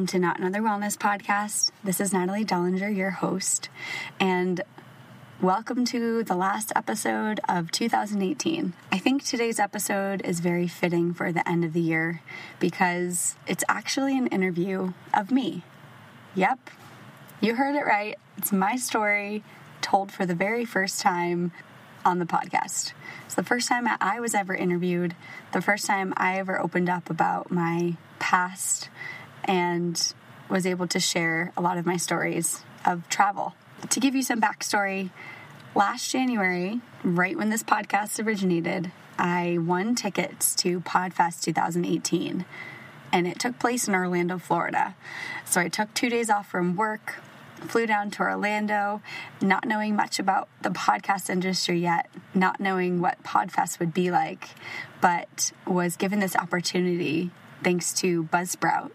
welcome to Not Another Wellness Podcast. This is Natalie Dellinger, your host, and welcome to the last episode of 2018. I think today's episode is very fitting for the end of the year because it's actually an interview of me. Yep, you heard it right. It's my story told for the very first time on the podcast. It's the first time I was ever interviewed, the first time I ever opened up about my past and was able to share a lot of my stories of travel. To give you some backstory, last January, right when this podcast originated, I won tickets to PodFest 2018 and it took place in Orlando, Florida. So I took two days off from work, flew down to Orlando, not knowing much about the podcast industry yet, not knowing what PodFest would be like, but was given this opportunity thanks to Buzzsprout,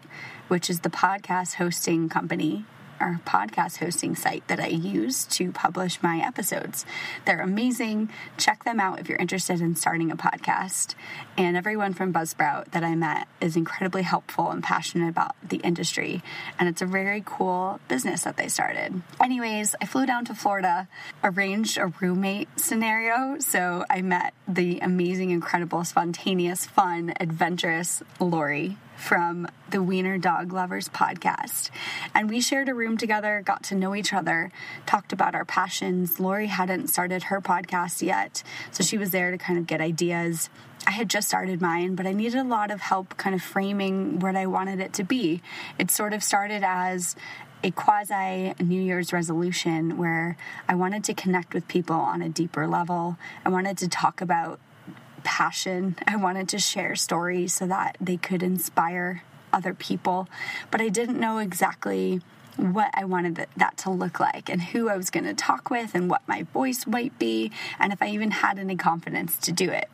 which is the podcast hosting company our podcast hosting site that I use to publish my episodes. They're amazing. Check them out if you're interested in starting a podcast. And everyone from Buzzsprout that I met is incredibly helpful and passionate about the industry. And it's a very cool business that they started. Anyways, I flew down to Florida, arranged a roommate scenario. So I met the amazing, incredible, spontaneous, fun, adventurous Lori from the Wiener Dog Lovers podcast. And we shared a room together, got to know each other, talked about our passions. Lori hadn't started her podcast yet, so she was there to kind of get ideas. I had just started mine, but I needed a lot of help kind of framing what I wanted it to be. It sort of started as a quasi New Year's resolution where I wanted to connect with people on a deeper level. I wanted to talk about passion. I wanted to share stories so that they could inspire other people, but I didn't know exactly what I wanted that to look like and who I was going to talk with and what my voice might be and if I even had any confidence to do it.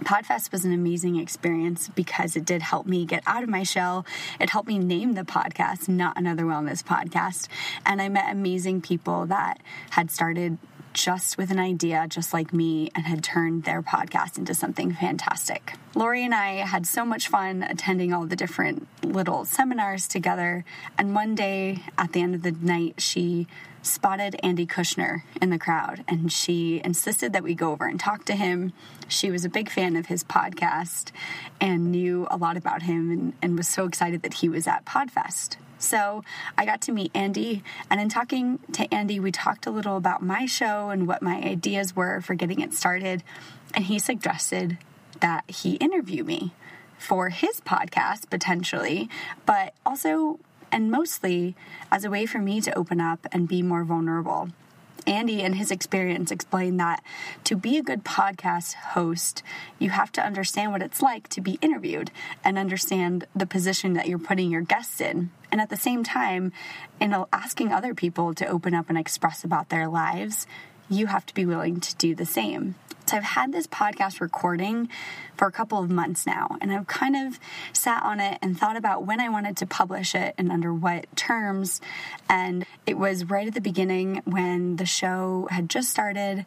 Podfest was an amazing experience because it did help me get out of my shell. It helped me name the podcast, Not Another Wellness Podcast. And I met amazing people that had started just with an idea, just like me, and had turned their podcast into something fantastic. Lori and I had so much fun attending all the different little seminars together. And one day at the end of the night, she spotted Andy Kushner in the crowd and she insisted that we go over and talk to him. She was a big fan of his podcast and knew a lot about him and, and was so excited that he was at Podfest. So I got to meet Andy, and in talking to Andy, we talked a little about my show and what my ideas were for getting it started. And he suggested that he interview me for his podcast potentially, but also and mostly as a way for me to open up and be more vulnerable. Andy and his experience explained that to be a good podcast host, you have to understand what it's like to be interviewed and understand the position that you're putting your guests in. And at the same time, in asking other people to open up and express about their lives, you have to be willing to do the same. So I've had this podcast recording for a couple of months now, and I've kind of sat on it and thought about when I wanted to publish it and under what terms. And it was right at the beginning when the show had just started.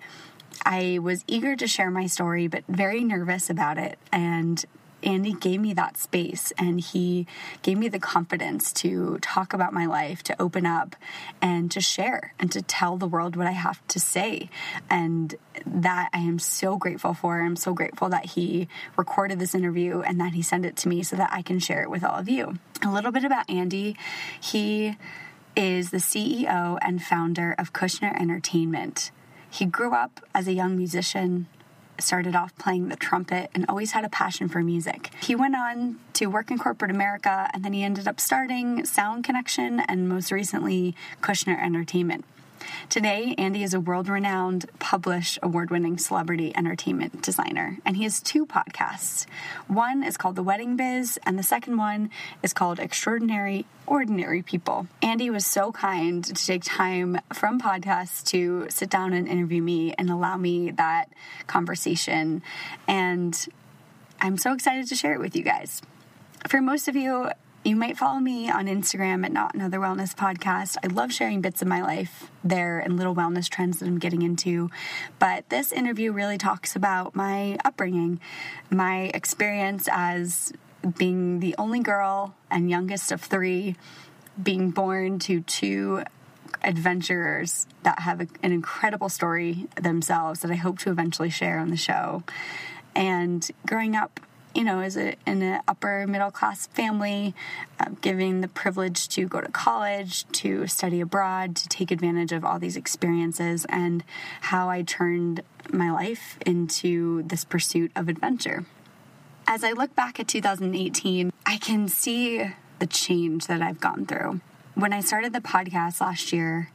I was eager to share my story, but very nervous about it. And Andy gave me that space and he gave me the confidence to talk about my life, to open up and to share and to tell the world what I have to say. And that I am so grateful for. I'm so grateful that he recorded this interview and that he sent it to me so that I can share it with all of you. A little bit about Andy. He is the CEO and founder of Kushner Entertainment. He grew up as a young musician started off playing the trumpet and always had a passion for music. He went on to work in corporate America and then he ended up starting Sound Connection and most recently Kushner Entertainment. Today, Andy is a world renowned, published, award winning celebrity entertainment designer, and he has two podcasts. One is called The Wedding Biz, and the second one is called Extraordinary Ordinary People. Andy was so kind to take time from podcasts to sit down and interview me and allow me that conversation. And I'm so excited to share it with you guys. For most of you, you might follow me on Instagram at Not Another Wellness Podcast. I love sharing bits of my life there and little wellness trends that I'm getting into. But this interview really talks about my upbringing, my experience as being the only girl and youngest of three, being born to two adventurers that have an incredible story themselves that I hope to eventually share on the show. And growing up, you know, as a, in an upper middle class family, uh, giving the privilege to go to college, to study abroad, to take advantage of all these experiences, and how I turned my life into this pursuit of adventure. As I look back at 2018, I can see the change that I've gone through. When I started the podcast last year,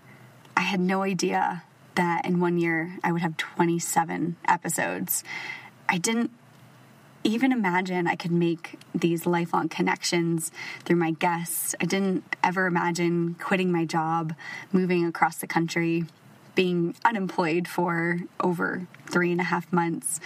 I had no idea that in one year I would have 27 episodes. I didn't even imagine I could make these lifelong connections through my guests. I didn't ever imagine quitting my job, moving across the country, being unemployed for over three and a half months,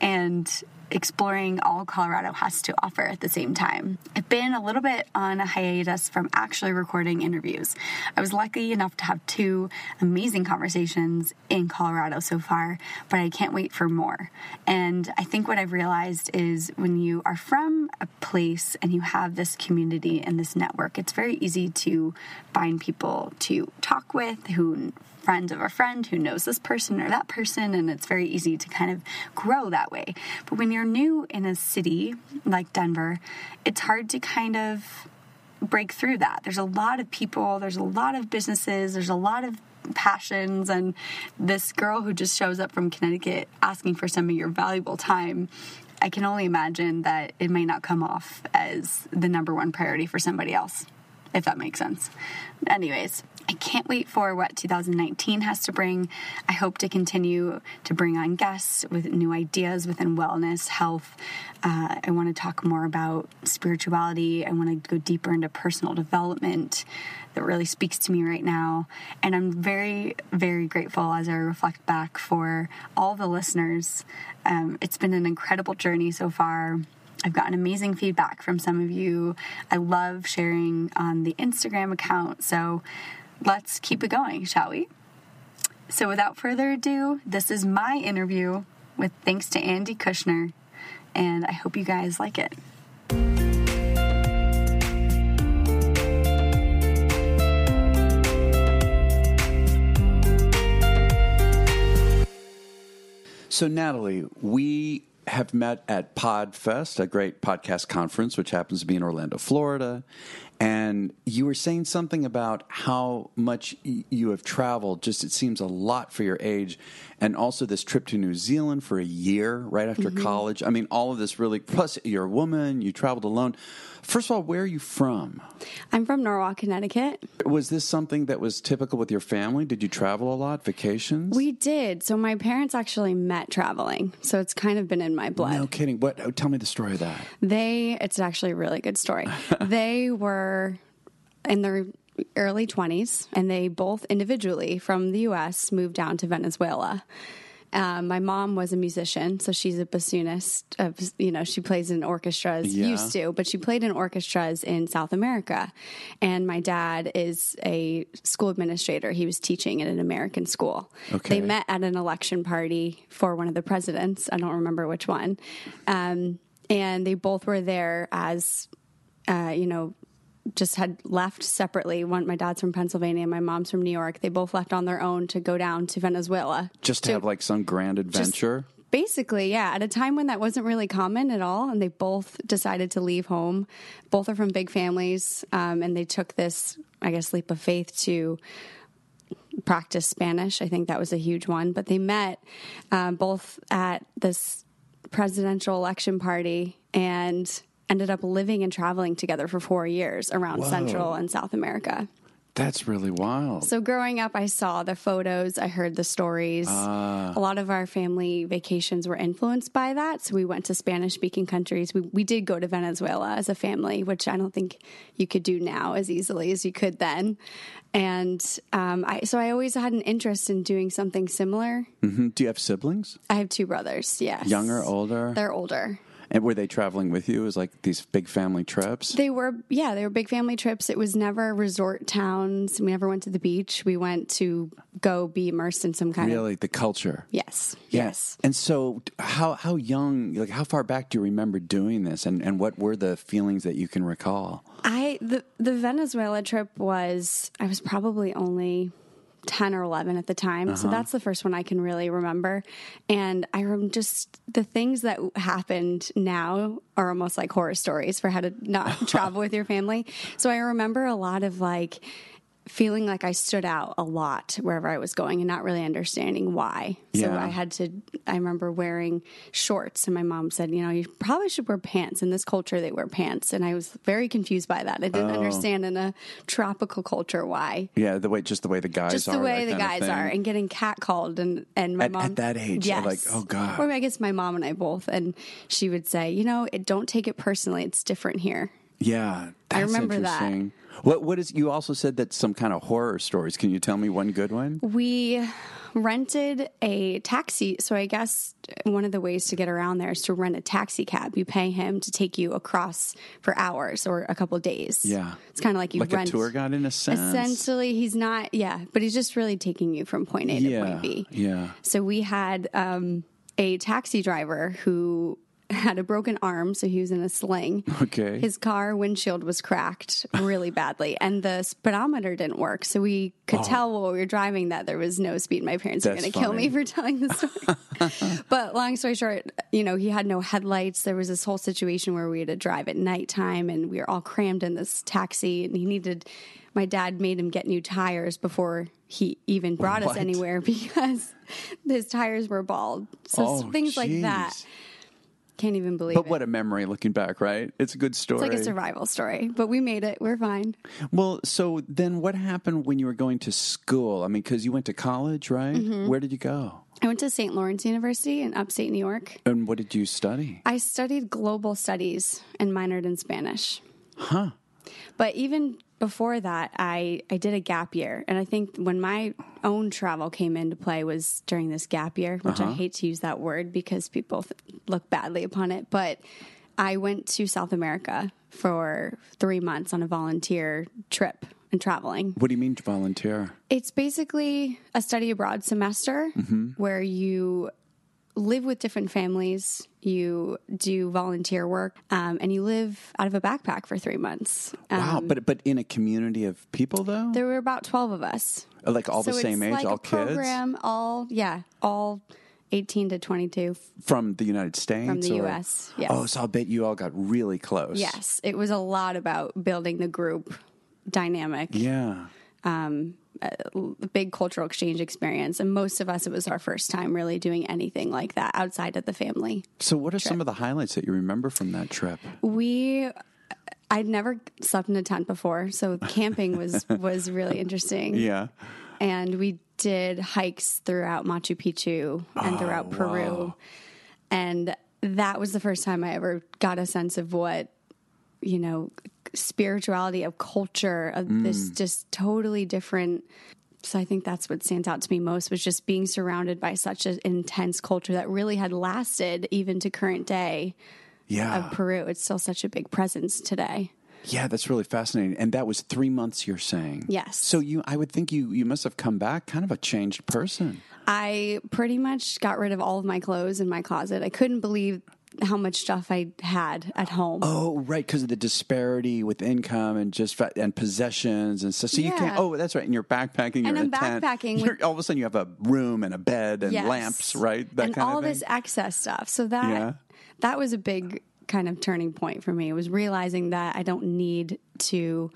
and exploring all Colorado has to offer at the same time. I've been a little bit on a hiatus from actually recording interviews. I was lucky enough to have two amazing conversations in Colorado so far, but I can't wait for more. And I think what I've realized is when you are from a place and you have this community and this network, it's very easy to find people to talk with who friend of a friend who knows this person or that person, and it's very easy to kind of grow that way. But when you're new in a city like Denver, it's hard to kind of break through that. There's a lot of people, there's a lot of businesses, there's a lot of passions, and this girl who just shows up from Connecticut asking for some of your valuable time. I can only imagine that it may not come off as the number one priority for somebody else, if that makes sense. Anyways, I can't wait for what 2019 has to bring. I hope to continue to bring on guests with new ideas within wellness, health. Uh, I want to talk more about spirituality. I want to go deeper into personal development that really speaks to me right now. And I'm very, very grateful as I reflect back for all the listeners. Um, it's been an incredible journey so far. I've gotten amazing feedback from some of you. I love sharing on the Instagram account. So let's keep it going, shall we? So, without further ado, this is my interview with thanks to Andy Kushner, and I hope you guys like it. So, Natalie, we have met at PodFest, a great podcast conference, which happens to be in Orlando, Florida. And you were saying something about how much you have traveled. Just it seems a lot for your age, and also this trip to New Zealand for a year right after mm-hmm. college. I mean, all of this really. Plus, you're a woman. You traveled alone. First of all, where are you from? I'm from Norwalk, Connecticut. Was this something that was typical with your family? Did you travel a lot, vacations? We did. So my parents actually met traveling. So it's kind of been in my blood. No kidding. What? Oh, tell me the story of that. They. It's actually a really good story. they were in their early 20s, and they both individually from the US moved down to Venezuela. Um, my mom was a musician, so she's a bassoonist. Of, you know, she plays in orchestras, yeah. used to, but she played in orchestras in South America. And my dad is a school administrator. He was teaching at an American school. Okay. They met at an election party for one of the presidents. I don't remember which one. Um, and they both were there as uh, you know, just had left separately. One, my dad's from Pennsylvania, and my mom's from New York. They both left on their own to go down to Venezuela. Just to, to have like some grand adventure? Basically, yeah. At a time when that wasn't really common at all, and they both decided to leave home. Both are from big families, um, and they took this, I guess, leap of faith to practice Spanish. I think that was a huge one. But they met um, both at this presidential election party and ended up living and traveling together for four years around Whoa. Central and South America. That's really wild. So, growing up, I saw the photos, I heard the stories. Uh, a lot of our family vacations were influenced by that. So, we went to Spanish speaking countries. We, we did go to Venezuela as a family, which I don't think you could do now as easily as you could then. And um, I, so, I always had an interest in doing something similar. Mm-hmm. Do you have siblings? I have two brothers, yes. Younger, older? They're older. And were they traveling with you? It was like these big family trips? They were, yeah, they were big family trips. It was never resort towns. We never went to the beach. We went to go be immersed in some kind really, of. the culture. Yes. Yeah. Yes. And so, how how young, like how far back do you remember doing this, and and what were the feelings that you can recall? I the the Venezuela trip was I was probably only 10 or 11 at the time. So uh-huh. that's the first one I can really remember. And I rem just the things that happened now are almost like horror stories for how to not travel with your family. So I remember a lot of like feeling like I stood out a lot wherever I was going and not really understanding why. So Yeah. I had to I remember wearing shorts and my mom said, you know, you probably should wear pants. In this culture they wear pants and I was very confused by that. I didn't oh. understand in a tropical culture why. Yeah, the way just the way the guys Just are. the way the guys are and getting catcalled and and my At- mom at that age, yes. like, oh, God. Or I guess my mom and I both and she would say, you know, it, don't take it personally. It's different here. Yeah, that's remember that. What what is? You also said that some kind of horror stories. Can you tell me one good one? We rented a taxi. So I guess one of the ways to get around there is to rent a taxi cab. You pay him to take you across for hours or a couple days. Yeah. It's kind of like you Like rent a tour guide in a sense. Essentially, he's not, yeah, but he's just really taking you from point A to Yeah, point B. yeah. So we had um, a taxi driver who had a broken arm, so he was in a sling. Okay. His car windshield was cracked really badly, and the speedometer didn't work. So we could tell while we were driving that there was no speed. My parents were Oh. Going to kill me for telling the story. but long story short, you know, he had no headlights. There was this whole situation where we had to drive at nighttime, and we were all crammed in this taxi, and he needed. My dad made him get new tires before he even brought us anywhere because his tires were bald. So Oh, things like that. Can't even believe But it. what a memory looking back, right? It's a good story. it's like a survival story, but we made it. We're fine. Well, so then what happened when you were going to school? I mean, because you went to college, right? Mm-hmm. Where did you go? I went to St. Lawrence University in upstate New York. And what did you study? I studied global studies and minored in Spanish. Huh. But even before that, I, I did a gap year. And I think when my own travel came into play was during this gap year, which Uh-huh. I hate to use that word because people th- look badly upon it. But I went to South America for three months on a volunteer trip and traveling. What do you mean to volunteer? It's basically a study abroad semester Mm-hmm. where you live with different families, you do volunteer work, um, and you live out of a backpack for three months. Um, Wow, but but in a community of people though, there were about 12 of us. like all the so same age, like all kids program, all, yeah, all 18 to 22. from the United States, From the or- US, yes. Oh, so I'll bet you all got really close. Yes, it was a lot about building the group dynamic. Yeah. Um, a big cultural exchange experience. And most of us, it was our first time really doing anything like that outside of the family. So, what are some of the highlights that you remember from that trip? We, I'd never slept in a tent before, so camping was was really interesting. Yeah. And we did hikes throughout Machu Picchu and oh, throughout Peru, and that was the first time I ever got a sense of what you know spirituality of culture of this mm. just totally different so i think that's what stands out to me most was just being surrounded by such an intense culture that really had lasted even to current day Yeah. of peru it's still such a big presence today Yeah, that's really fascinating. And that was three months. You're saying, Yes. So you, I would think you, you must have come back kind of a changed person. i pretty much got rid of all of my clothes in my closet i couldn't believe how much stuff i had at home Oh, right, because of the disparity with income and just and possessions and stuff. So you can't. Oh, that's right. And you're backpacking. You're And in I'm a tent. backpacking You're, with- all of a sudden, you have a room and a bed and Yes. lamps, right? That and kind all of thing. this excess stuff. So that Yeah. that was a big kind of turning point for me. It was realizing that I don't need to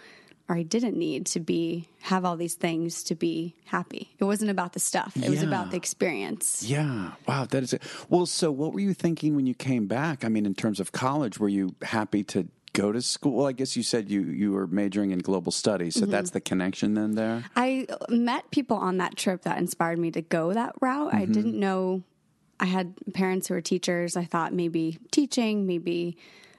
or I didn't need to be have all these things to be happy. It wasn't about the stuff. It was about the experience. Yeah. Wow. That is it. Well, so what were you thinking when you came back? I mean, in terms of college, were you happy to go to school? Well, I guess you said you, you were majoring in global studies. So Mm-hmm. that's the connection then there? I met people on that trip that inspired me to go that route. I didn't know I had parents who were teachers. I thought maybe teaching, maybe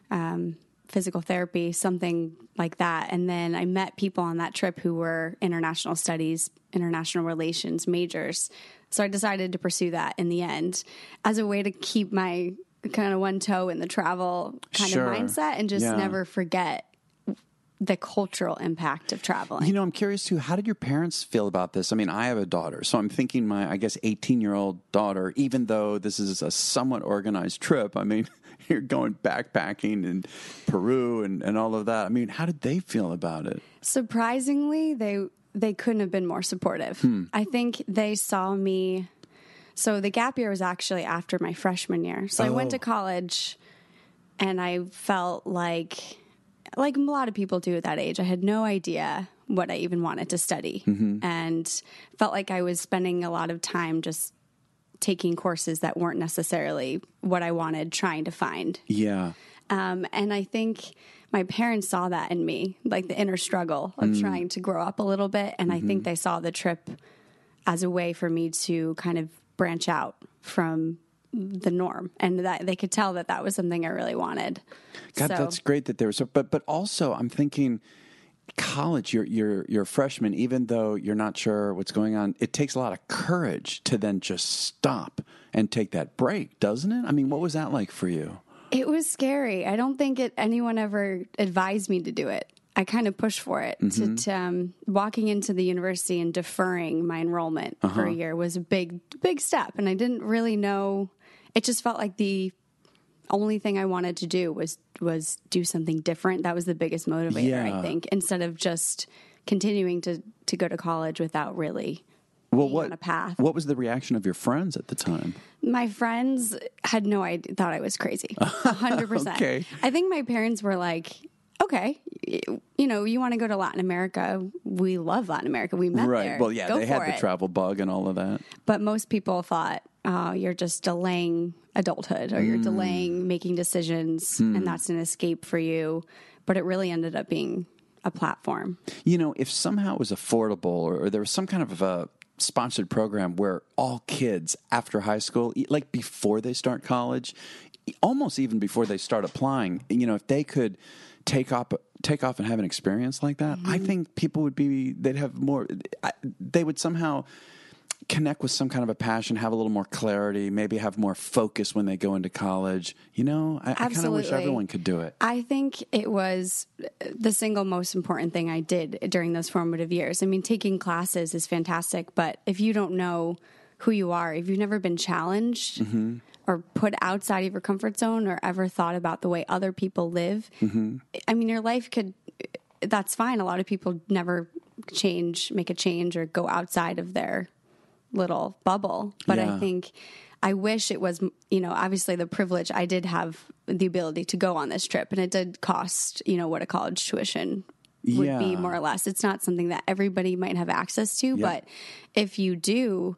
um, physical therapy, something like that. And then I met people on that trip who were international studies, international relations majors. So I decided to pursue that in the end as a way to keep my kind of one toe in the travel kind Sure. of mindset and just Yeah. never forget the cultural impact of traveling. You know, I'm curious too. How did your parents feel about this? I mean, I have a daughter, so I'm thinking my, I guess, 18 year old daughter. Even though this is a somewhat organized trip, I mean, you're going backpacking in Peru and, and all of that. I mean, how did they feel about it? Surprisingly, they they couldn't have been more supportive. Hmm. I think they saw me. So the gap year was actually after my freshman year. So I went Oh. to college, and I felt like, like a lot of people do at that age, I had no idea what I even wanted to study, mm-hmm. and felt like I was spending a lot of time just taking courses that weren't necessarily what I wanted, trying to find. Yeah. Um, and I think my parents saw that in me, like the inner struggle of trying to grow up a little bit. And I think they saw the trip as a way for me to kind of branch out from the norm and that they could tell that that was something I really wanted. God, so, that's great that there was, a, but but also I'm thinking, college. You're you're you're a freshman, even though you're not sure what's going on. It takes a lot of courage to then just stop and take that break, doesn't it? I mean, what was that like for you? It was scary. I don't think it, anyone ever advised me to do it. I kind of pushed for it. To, to um, walking into the university and deferring my enrollment for a year was a big, big step, and I didn't really know. It just felt like the only thing I wanted to do was was do something different. That was the biggest motivator, Yeah. I think, instead of just continuing to to go to college without really Well, being what on a path. what was the reaction of your friends at the time? My friends had no idea, thought I was crazy. A hundred percent. Okay. I think my parents were like, okay, you know, you want to go to Latin America. We love Latin America. We met Right. there. Well, yeah, Go they had for the it. travel bug and all of that. But most people thought, oh, you're just delaying adulthood or you're Mm. delaying making decisions Hmm. and that's an escape for you. But it really ended up being a platform. You know, if somehow it was affordable or, or there was some kind of a sponsored program where all kids after high school, like before they start college, almost even before they start applying, you know, if they could take off take off and have an experience like that, I think people would be they'd have more I, they would somehow connect with some kind of a passion, have a little more clarity, maybe have more focus when they go into college. You know, I, I kind of wish everyone could do it. I think it was the single most important thing I did during those formative years. I mean, taking classes is fantastic, but if you don't know who you are, if you've never been challenged mm-hmm. or put outside of your comfort zone or ever thought about the way other people live, mm-hmm. I mean, your life could, that's fine. A lot of people never change, make a change, or go outside of their little bubble. But Yeah. I think I wish it was, you know, obviously the privilege I did have the ability to go on this trip, and it did cost, you know, what a college tuition would Yeah. be more or less. It's not something that everybody might have access to, but if you do,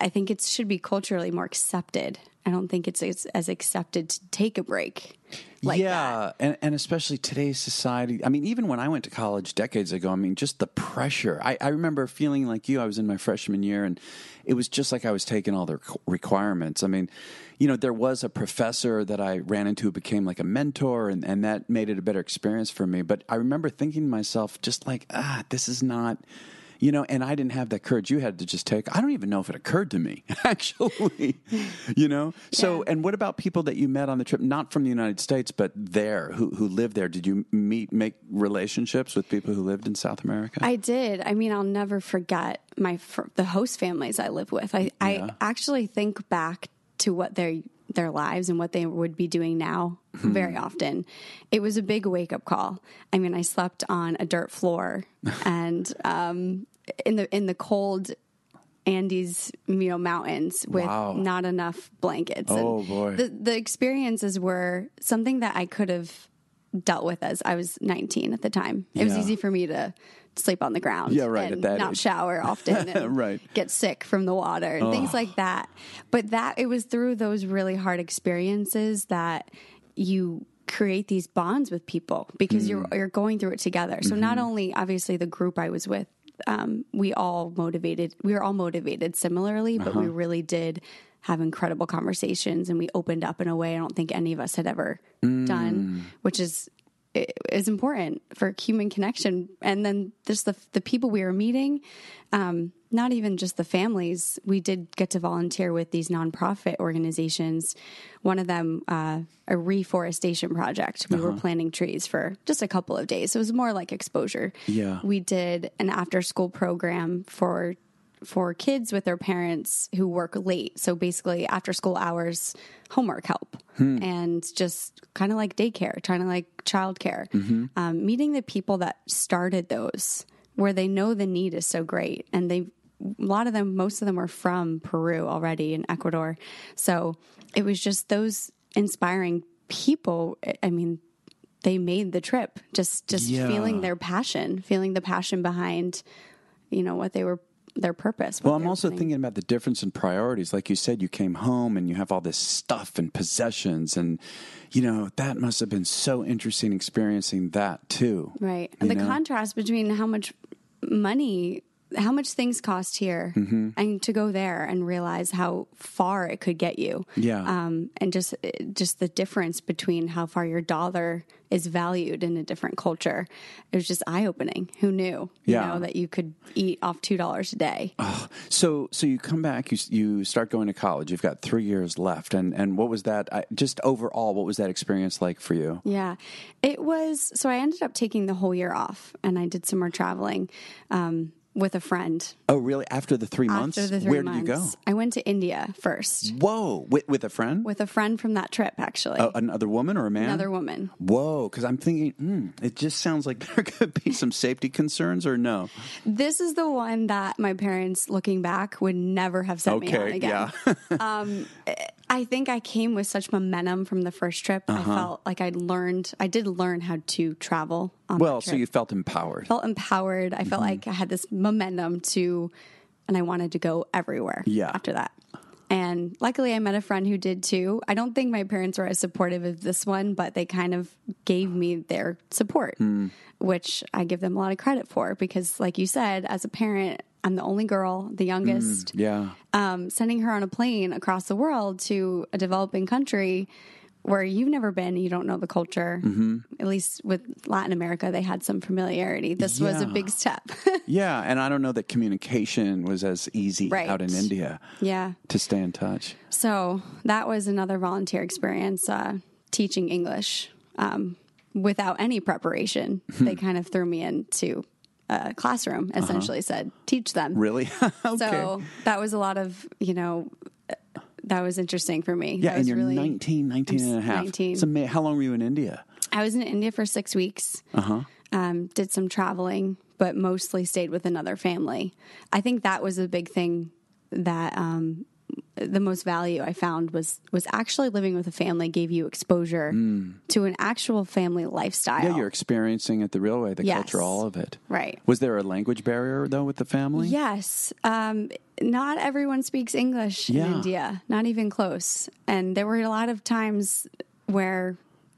I think it should be culturally more accepted. I don't think it's, it's as accepted to take a break like that. yeah, and and especially today's society. I mean, even when I went to college decades ago, I mean, just the pressure. I, I remember feeling like you. I was in my freshman year, and it was just like I was taking all the requirements. I mean, you know, there was a professor that I ran into who became like a mentor, and and that made it a better experience for me. But I remember thinking to myself, just like, ah, this is not. You know, and I didn't have that courage you had to just take. I don't even know if it occurred to me, actually. you know? So, Yeah. and what about people that you met on the trip, not from the United States, but there, who, who lived there? Did you meet, make relationships with people who lived in South America? I did. I mean, I'll never forget my fr- the host families I live with. I, Yeah. I actually think back to what their their lives and what they would be doing now Hmm. very often. It was a big wake up call. I mean, I slept on a dirt floor and um, in the in the cold Andes, you know, mountains with Wow. not enough blankets. Oh, And boy. The the experiences were something that I could have dealt with as I was 19 at the time. It was easy for me to sleep on the ground Yeah, right, and at that not age. shower often and Right. get sick from the water and things like that. But that it was through those really hard experiences that you create these bonds with people because you're Mm. you're going through it together. So not Mm-hmm. only obviously the group I was with, um, we all motivated. We were all motivated similarly, but Uh-huh. we really did have incredible conversations and we opened up in a way I don't think any of us had ever Mm. done, which is is important for human connection. And then there's the the people we were meeting, um, not even just the families. We did get to volunteer with these nonprofit organizations. One of them, uh, a reforestation project. We were Uh-huh. planting trees for just a couple of days. So it was more like exposure. Yeah. We did an after school program for for kids with their parents who work late. So basically after school hours homework help Hmm. and just kind of like daycare, trying to like childcare. Mm-hmm. Um, meeting the people that started those where they know the need is so great and they a lot of them most of them were from Peru already in Ecuador. So it was just those inspiring people. I mean, they made the trip just just Yeah. feeling their passion, feeling the passion behind you know what they were their purpose. Well, I'm also thinking about the difference in priorities. Like you said, you came home and you have all this stuff and possessions, and you know that must have been so interesting experiencing that too. Right. And the know? contrast between how much money, how much things cost here, Mm-hmm. and to go there and realize how far it could get you. Yeah. Um, and just just the difference between how far your dollar is valued in a different culture. It was just eye opening. Who knew? You Yeah. know that you could eat off two dollars a day. So, so you come back, you you start going to college. You've got three years left, and and what was that? I, just overall, what was that experience like for you? Yeah, it was. So I ended up taking the whole year off, and I did some more traveling um, with a friend. Oh, really? After the three months, After the three where months, did you go? I went to India first Whoa, with, with a friend, with a friend from that trip. Actually, Uh, another woman or a man? another woman. Whoa, because I'm thinking, mm, it just sounds like there could be some safety concerns, or no? This is the one that my parents, looking back, would never have sent me on Okay, again. yeah. I think I came with such momentum from the first trip. I Uh-huh. felt like I'd learned. I did learn how to travel. On well, so you felt empowered. felt empowered. I Mm-hmm. felt like I had this momentum to, and I wanted to go everywhere. Yeah. After that. And luckily, I met a friend who did too. I don't think my parents were as supportive of this one, but they kind of gave me their support, Hmm. which I give them a lot of credit for because, like you said, as a parent, I'm the only girl, the youngest. yeah. Um, sending her on a plane across the world to a developing country where you've never been, you don't know the culture. Mm-hmm. At least with Latin America, they had some familiarity. This was a big step. Yeah, and I don't know that communication was as easy Right. out in India yeah. to stay in touch. So that was another volunteer experience, uh, teaching English um, without any preparation. they kind of threw me into a classroom, essentially said, teach them. Uh-huh. Really? okay. So that was a lot of, you know, that was interesting for me. yeah, That and you're really, 19, 19 and a half. 19. It's ama- how long were you in India? I was in India for six weeks. Uh-huh. Um, did some traveling, but mostly stayed with another family. I think that was a big thing that um, the most value I found was was actually living with a family gave you exposure to an actual family lifestyle. Yeah, you're experiencing it the real way, the Yes. culture, all of it. Right. Was there a language barrier though with the family? Yes. Um, not everyone speaks English in India, not even close. And there were a lot of times where,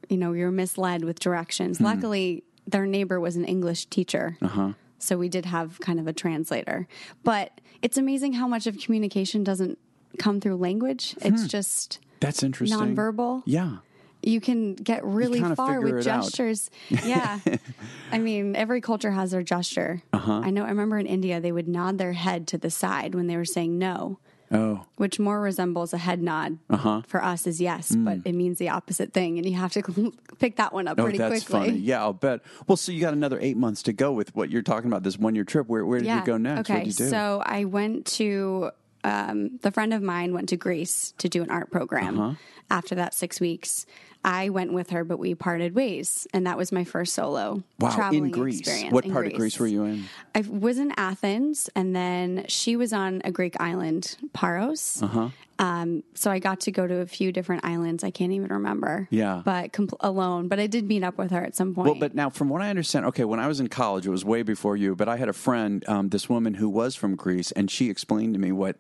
you know, you're misled with directions. Luckily, their neighbor was an English teacher. Uh-huh. So we did have kind of a translator. But it's amazing how much of communication doesn't come through language. It's just That's interesting. nonverbal. Yeah. You can get really far with it out. gestures. Yeah. I mean, every culture has their gesture. Uh-huh. I know, I remember in India, they would nod their head to the side when they were saying no, Oh. which more resembles a head nod. Uh-huh. For us is yes, but it means the opposite thing. And you have to pick that one up Mm. Oh, pretty that's quickly. funny. Yeah, I'll bet. Well, so you got another eight months to go with what you're talking about. This one year trip. Where where did you go next? Okay, what did you do? so I went to um, the friend of mine went to Greece to do an art program. Uh-huh. After that six weeks, I went with her, but we parted ways, and that was my first solo wow, traveling in Greece. experience. What part of Greece were you in? I was in Athens, and then she was on a Greek island, Paros. Uh-huh. Um, so I got to go to a few different islands. I can't even remember. Yeah. but compl- alone. But I did meet up with her at some point. Well, but now, from what I understand, okay, when I was in college, it was way before you, but I had a friend, um, this woman who was from Greece, and she explained to me what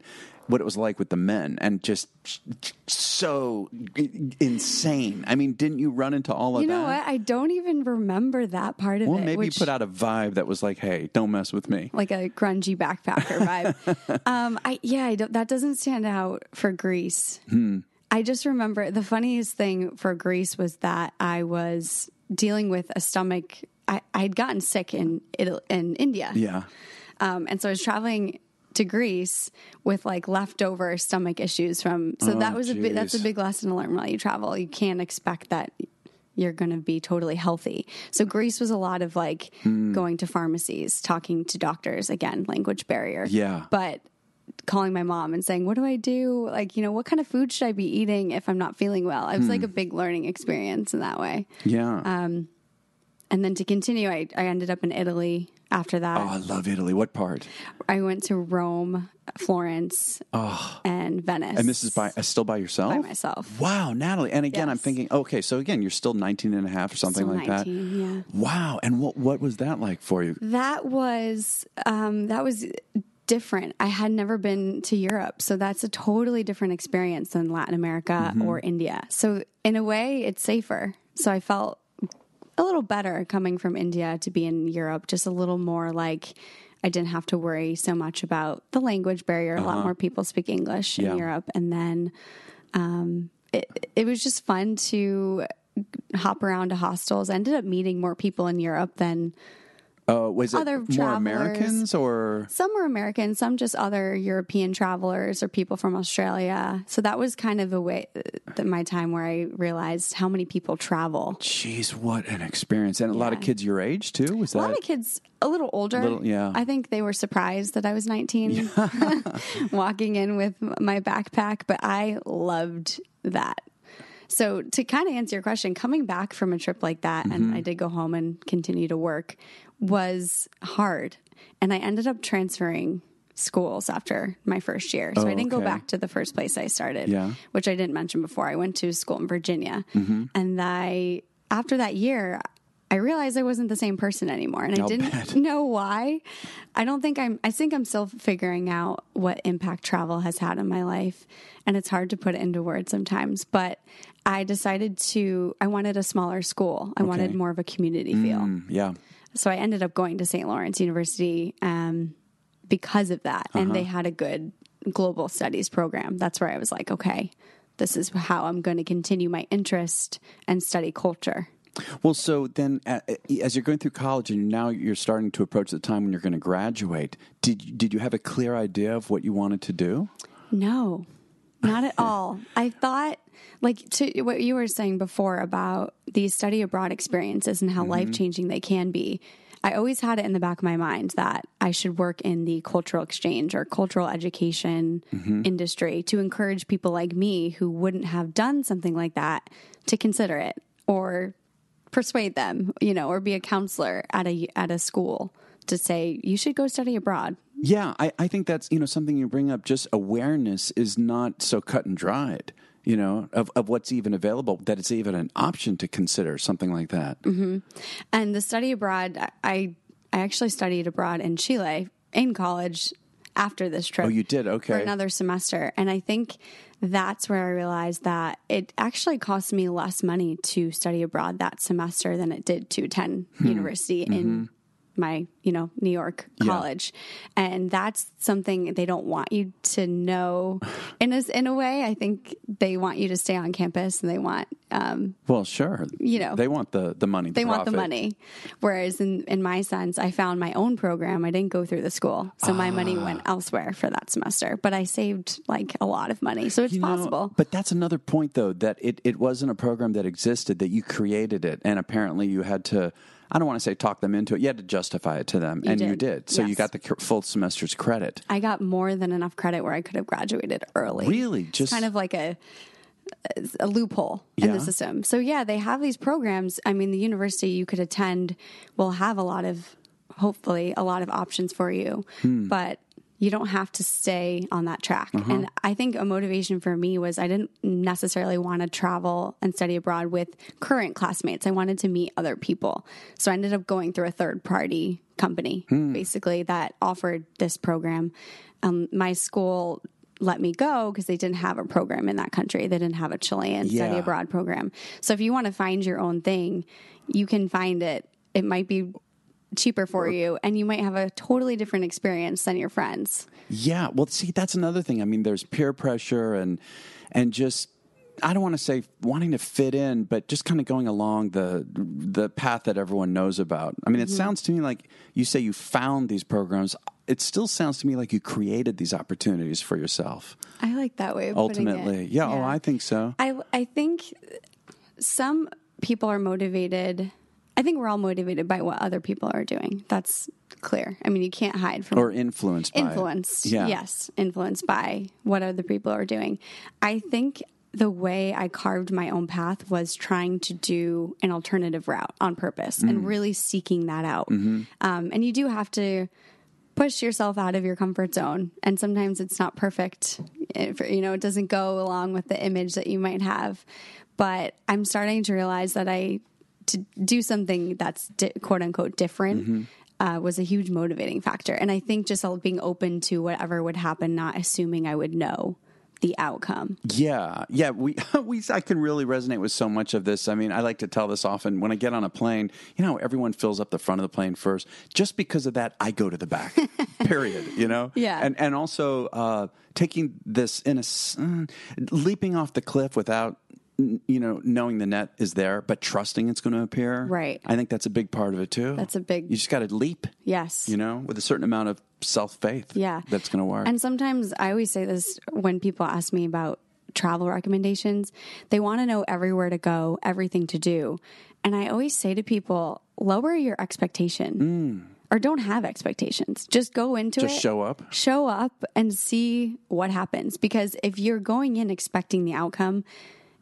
what it was like with the men, and just so insane. I mean, didn't you run into all of that? you that? know what? I don't even remember that part of Well, it. Well, maybe which, you put out a vibe that was like, "Hey, don't mess with me." like a grungy backpacker vibe. um, I yeah, I don't, that doesn't stand out for Greece. Hmm. I just remember the funniest thing for Greece was that I was dealing with a stomach. I I'd gotten sick in Italy, in India, Yeah. um, and so I was traveling to Greece with like leftover stomach issues from. So Oh, that was a big, that's a big lesson to learn while you travel. You can't expect that you're going to be totally healthy. So Greece was a lot of like Hmm. going to pharmacies, talking to doctors. Again, language barrier. Yeah. but calling my mom and saying, "What do I do? Like, you know, what kind of food should I be eating if I'm not feeling well?" It was Hmm. like a big learning experience in that way. Yeah. Um, And then to continue, I, I ended up in Italy after that. oh, I love Italy. What part? I went to Rome, Florence, and Venice. Oh. And this is by uh, still by yourself? by myself. Wow, Natalie. And again, I'm thinking, okay, so again, you're still 19 and a half or something Still like 19, that. yeah. Wow. And what what was that like for you? That was um, that was different. I had never been to Europe, so that's a totally different experience than Latin America Mm-hmm. or India. So in a way, it's safer. So I felt a little better coming from India to be in Europe, just a little more like I didn't have to worry so much about the language barrier. A lot more people speak English Uh-huh. Yeah. in Europe, and then um, it it was just fun to hop around to hostels. I ended up meeting more people in Europe than Uh, was it Other more travelers. Americans or some were American, some just other European travelers or people from Australia. So that was kind of the way that my time where I realized how many people travel. Jeez, what an experience. And a lot of kids your age too? Was A lot of kids a little older. Little- yeah. I think they were surprised that I was 19 walking in with my backpack, but I loved that. So to kind of answer your question, coming back from a trip like that, Mm-hmm. and I did go home and continue to work, was hard. And I ended up transferring schools after my first year. So Oh, I didn't go back to the first place I started, Yeah. which I didn't mention before. I went to school in Virginia. Mm-hmm. And I, after that year, I realized I wasn't the same person anymore. And I I'll didn't bet. know why. I don't think I'm, I think I'm still figuring out what impact travel has had on my life. And it's hard to put it into words sometimes. But I decided to, I wanted a smaller school, I wanted more of a community feel. Mm, yeah. So I ended up going to St. Lawrence University um, because of that. And they had a good global studies program. That's where I was like, okay, this is how I'm going to continue my interest and study culture. Well, so then uh, uh, as you're going through college and now you're starting to approach the time when you're going to graduate, did did you have a clear idea of what you wanted to do? No, not at all. I thought, like, to what you were saying before about these study abroad experiences and how mm-hmm. life changing they can be. I always had it in the back of my mind that I should work in the cultural exchange or cultural education mm-hmm. industry to encourage people like me who wouldn't have done something like that to consider it or persuade them, you know, or be a counselor at a at a school to say you should go study abroad. Yeah, I, I think that's you know something you bring up. Just awareness is not so cut and dried. You know of, of what's even available. That it's even an option to consider something like that. Mm-hmm. And the study abroad, I I actually studied abroad in Chile in college after this trip. Oh, you did? Okay. for another semester, and I think that's where I realized that it actually cost me less money to study abroad that semester than it did to attend Hmm. university Mm-hmm. in my you know New York college, and that's something they don't want you to know. In a in a way, I think they want you to stay on campus and they want um, Well, sure. You know, they want the the money. they want the money. Whereas in, in my sense, I found my own program. I didn't go through the school. So my money Ah. went elsewhere for that semester. But I saved like a lot of money. So it's You know, possible. but that's another point, though, that it, it wasn't a program that existed, that you created it. And apparently you had to, I don't want to say talk them into it, you had to justify it to them. and you did. did. So you got the full semester's credit. I got more than enough credit where I could have graduated early. Really? It's Just kind of like a a loophole in Yeah. the system. So yeah, they have these programs. I mean, the university you could attend will have a lot of hopefully a lot of options for you. Hmm. But you don't have to stay on that track. Uh-huh. And I think a motivation for me was I didn't necessarily want to travel and study abroad with current classmates. I wanted to meet other people. So I ended up going through a third party company, Hmm. basically, that offered this program. Um, my school let me go because they didn't have a program in that country. They didn't have a Chilean study abroad program. So if you want to find your own thing, you can find it. It might be cheaper for you and you might have a totally different experience than your friends. Yeah, well, see, that's another thing. I mean, there's peer pressure and and just I don't want to say wanting to fit in, but just kind of going along the the path that everyone knows about. I mean, it mm-hmm. sounds to me like you say you found these programs. It still sounds to me like you created these opportunities for yourself. I like that way of putting it. Ultimately, yeah, Oh, I think so. I I think some people are motivated. I think we're all motivated by what other people are doing. That's clear. I mean, you can't hide from Or influenced by it. influenced. Yeah. Yes, influenced by what other people are doing. I think the way I carved my own path was trying to do an alternative route on purpose Mm. and really seeking that out. Mm-hmm. Um, and you do have to push yourself out of your comfort zone, and sometimes it's not perfect. If, you know, it doesn't go along with the image that you might have. But I'm starting to realize that I to do something that's di- quote unquote different Mm-hmm. uh, was a huge motivating factor. And I think just being open to whatever would happen, not assuming I would know the outcome. Yeah, yeah, we we I can really resonate with so much of this. I mean, I like to tell this often when I get on a plane. You know, everyone fills up the front of the plane first. Just because of that, I go to the back. period. You know. Yeah. And and also uh, taking this in a uh, leaping off the cliff without. You know, knowing the net is there, but trusting it's going to appear. Right. I think that's a big part of it too. That's a big- You just got to leap. Yes. You know, with a certain amount of self faith. Yeah. That's going to work. And sometimes I always say this when people ask me about travel recommendations. They want to know everywhere to go, everything to do. And I always say to people, lower your expectation or don't have expectations. Just go into Mm. Just it. show up. Show up and see what happens. Because if you're going in expecting the outcome,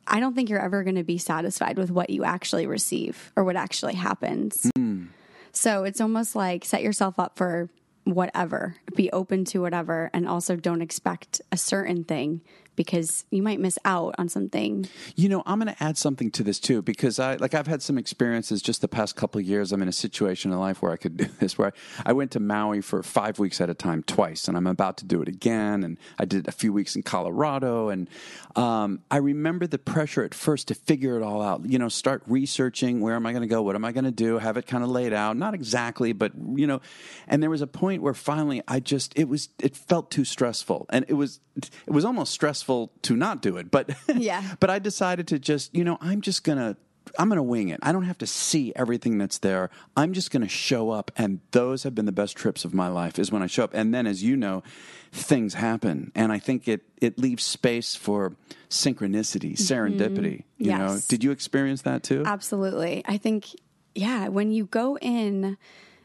I don't think you're ever going to be satisfied with what you actually receive or what actually happens. Hmm. So it's almost like set yourself up for whatever, be open to whatever, and also don't expect a certain thing because you might miss out on something. You know, I'm going to add something to this too because I like I've had some experiences just the past couple years. I'm in a situation in life where I could do this. Where I, I went to Maui for five weeks at a time twice, and I'm about to do it again. And I did a few weeks in Colorado, and um, I remember the pressure at first to figure it all out. You know, start researching where am I going to go, what am I going to do, have it kind of laid out, not exactly, but you know. And there was a point where finally I just it was it felt too stressful, and it was it was almost stressful to not do it, but Yeah. but I decided to just, you know, I'm just going to I'm going to wing it. I don't have to see everything that's there. I'm just going to show up and those have been the best trips of my life is when I show up. And then as you know, things happen and I think it it leaves space for synchronicity, mm-hmm. serendipity, you know. Did you experience that too? Absolutely. I think, yeah, when you go in,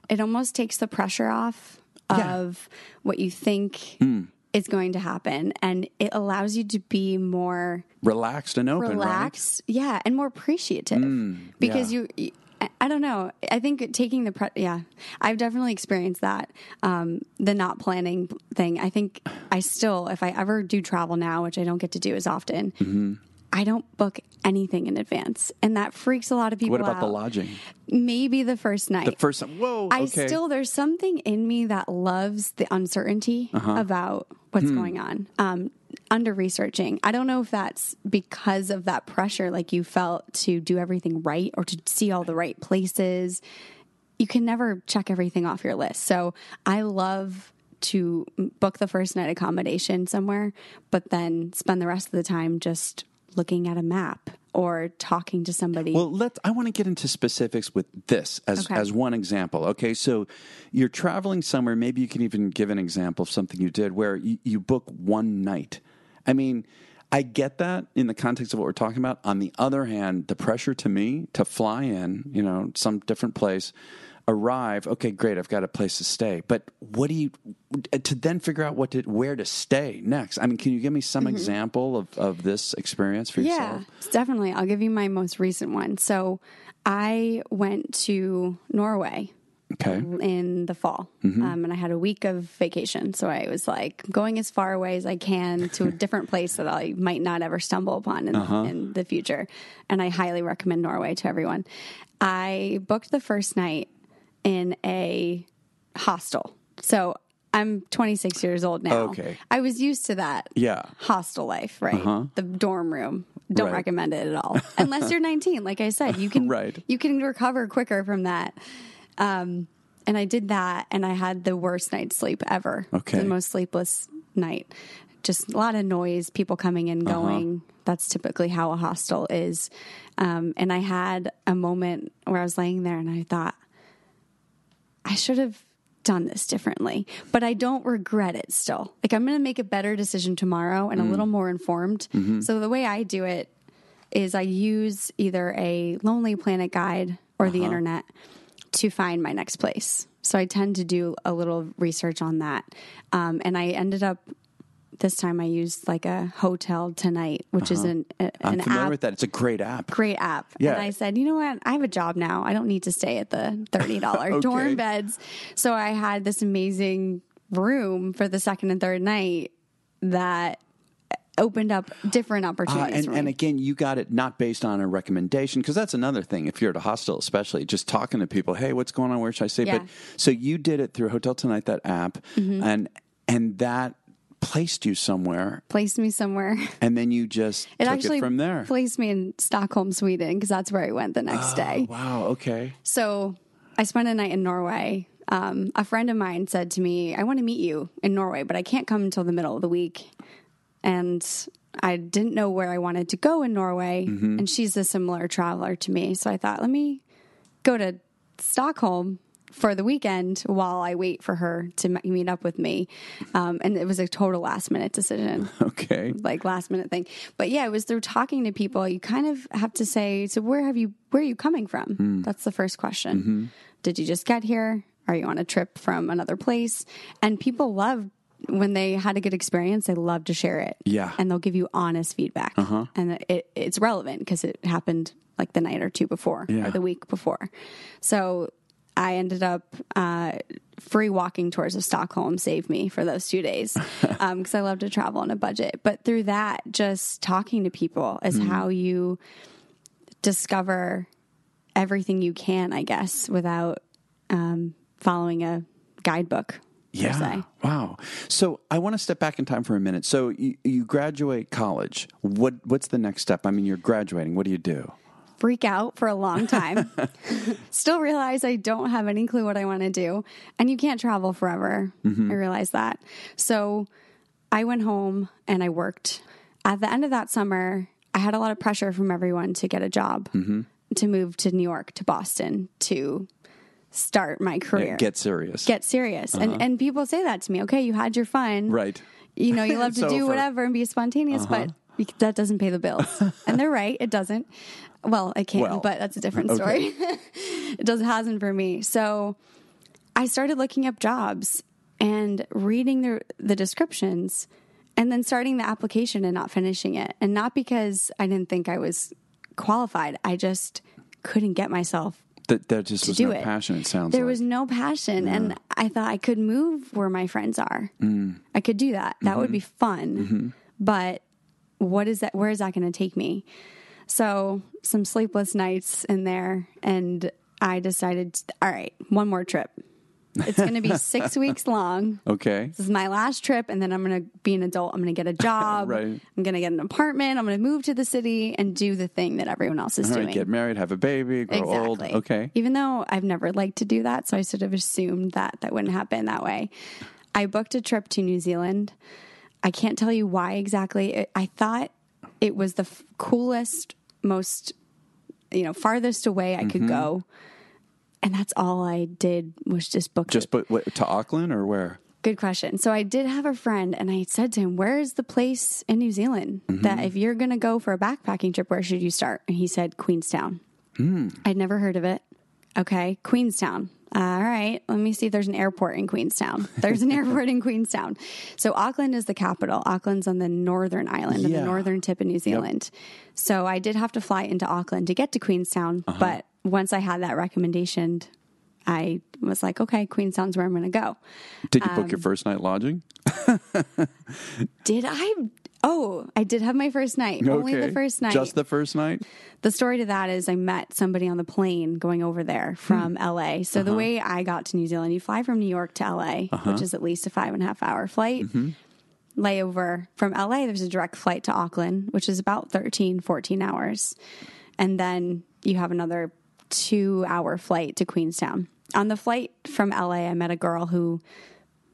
it almost takes the pressure off Yeah. of what you think hmm. Is going to happen and it allows you to be more Relaxed and open, right? relaxed yeah and more appreciative because yeah. you I- I don't know. I think taking the pre- yeah, I've definitely experienced that. Um, the not planning thing. I think I still, if I ever do travel now, which I don't get to do as often, Mm-hmm. I don't book anything in advance, and that freaks a lot of people. What about the lodging? Maybe the first night. The first whoa, I okay. still there's something in me that loves the uncertainty Uh-huh. about what's Hmm. going on. Um, under researching, I don't know if that's because of that pressure, like you felt to do everything right or to see all the right places. You can never check everything off your list. So I love to book the first night accommodation somewhere, but then spend the rest of the time just looking at a map or talking to somebody. Well, let's I want to get into specifics with this as Okay. as one example. Okay, so you're traveling somewhere. Maybe you can even give an example of something you did where you, you book one night. I mean, I get that in the context of what we're talking about. On the other hand, the pressure to me to fly in, you know, some different place, arrive. Okay, great. I've got a place to stay. But what do you uh, to then figure out what to where to stay next? I mean, can you give me some mm-hmm. example of of this experience for yourself? Yeah, definitely. I'll give you my most recent one. So I went to Norway Okay. in the fall mm-hmm. um, and I had a week of vacation. So I was like going as far away as I can to a different place that I might not ever stumble upon in, uh-huh. in the future. And I highly recommend Norway to everyone. I booked the first night in a hostel. So I'm 26 years old now. Okay. I was used to that Yeah. hostel life, right? The dorm room. Don't Right. recommend it at all. Unless you're 19, like I said, you can Right. you can recover quicker from that. Um, and I did that, and I had the worst night's sleep ever. Okay. the most sleepless night. just a lot of noise, people coming and going. That's typically how a hostel is. Um, and I had a moment where I was laying there and I thought, I should have done this differently, but I don't regret it still. Like I'm going to make a better decision tomorrow and a mm. little more informed. Mm-hmm. So the way I do it is I use either a Lonely Planet guide or the uh-huh. internet to find my next place. So I tend to do a little research on that. Um, and I ended up this time I used like a hotel tonight, which is an, a, I'm an familiar app with that. It's a great app. great app. Yeah. And I said, you know what? I have a job now. I don't need to stay at the $30 Okay. dorm beds. So I had this amazing room for the second and third night that opened up different Uh, opportunities. and, and again, you got it not based on a recommendation because that's another thing. If you're at a hostel, especially just talking to people, hey, what's going on? Where should I stay? Yeah. Mm-hmm. But so you did it through Hotel Tonight, that app, and and that placed you somewhere, placed me somewhere. and then you just It took actually it from there. placed me in Stockholm, Sweden, because that's where I went the next day. wow. Okay. So I spent a night in Norway. Um, a friend of mine said to me, I want to meet you in Norway, but I can't come until the middle of the week. And I didn't know where I wanted to go in Norway. And she's a similar traveler to me. So I thought, let me go to Stockholm for the weekend while I wait for her to m- meet up with me. Um, and it was a total last minute decision Okay. like last minute thing. But yeah, it was through talking to people. You kind of have to say, so where have you, where are you coming from? Hmm. That's the first question. Mm-hmm. Did you just get here? Are you on a trip from another place? And people love when they had a good experience, they love to share it. Yeah. And they'll give you honest feedback. Uh-huh. And it, it's relevant because it happened like the night or two before Yeah. or the week before. So I ended up uh, free walking tours of Stockholm saved me for those two days because I love to travel on a budget. But through that, just talking to people is Mm. how you discover everything you can, I guess, without um, following a guidebook. Yeah. Wow. So I want to step back in time for a minute. So you, you graduate college. What what's the next step? I mean, you're graduating. What do you do? Freak out for a long time. Still realize I don't have any clue what I want to do. And you can't travel forever. Mm-hmm. I realized that. So I went home and I worked. At the end of that summer, I had a lot of pressure from everyone to get a job, mm-hmm. to move to New York, to Boston, to start my career. Get serious. Get serious. And uh-huh. and people say that to me. Okay, you had your fun. right. You know, you love to do over. Uh-huh. whatever and be spontaneous, uh-huh. but that doesn't pay the bills. and they're right, it doesn't. Well, it can, Well, but that's a different okay. story. it does hasn't for me. So I started looking up jobs and reading the the descriptions and then starting the application and not finishing it. And not because I didn't think I was qualified. I just couldn't get myself That there just was no it. passion. It sounds there like. was no passion and i thought i could move where my friends are Mm. i could do that that would be Mm-hmm. fun but what is that where is that going to take me so some sleepless nights in there and i decided all right one more trip it's going to be six weeks long okay. this is my last trip and then i'm going to be an adult i'm going to get a job Right. i'm going to get an apartment i'm going to move to the city and do the thing that everyone else is All doing right. Get married, have a baby, grow old. Okay. even though I've never liked to do that, so I sort of assumed that that wouldn't happen that way. I booked a trip to New Zealand. I can't tell you why exactly. It, I thought it was the f- coolest, most you know, farthest away I Mm-hmm. could go. And that's all I did was just book Just it. but to Auckland or where? Good question. So I did have a friend, and I said to him, "Where is the place in New Zealand Mm-hmm. that if you're going to go for a backpacking trip, where should you start?" And he said Queenstown. Hmm. I'd never heard of it. Okay, Queenstown. All right, let me see if there's an airport in Queenstown. There's an airport in Queenstown. So Auckland is the capital. Auckland's on the northern island, Yeah. the northern tip of New Zealand. So I did have to fly into Auckland to get to Queenstown, Uh-huh. but once I had that recommendation, I was like, okay, Queenstown's where I'm going to go. Did you book Um, your first night lodging? Did I? Oh, I did have my first night. Only the first night. Just the first night? the story to that is I met somebody on the plane going over there from Hmm. LA. So Uh-huh. the way I got to New Zealand, you fly from New York to LA, which is at least a five and a half hour flight. Mm-hmm. Layover from LA, there's a direct flight to Auckland, which is about 13, 14 hours. And then you have another two hour flight to Queenstown. On the flight from LA, I met a girl who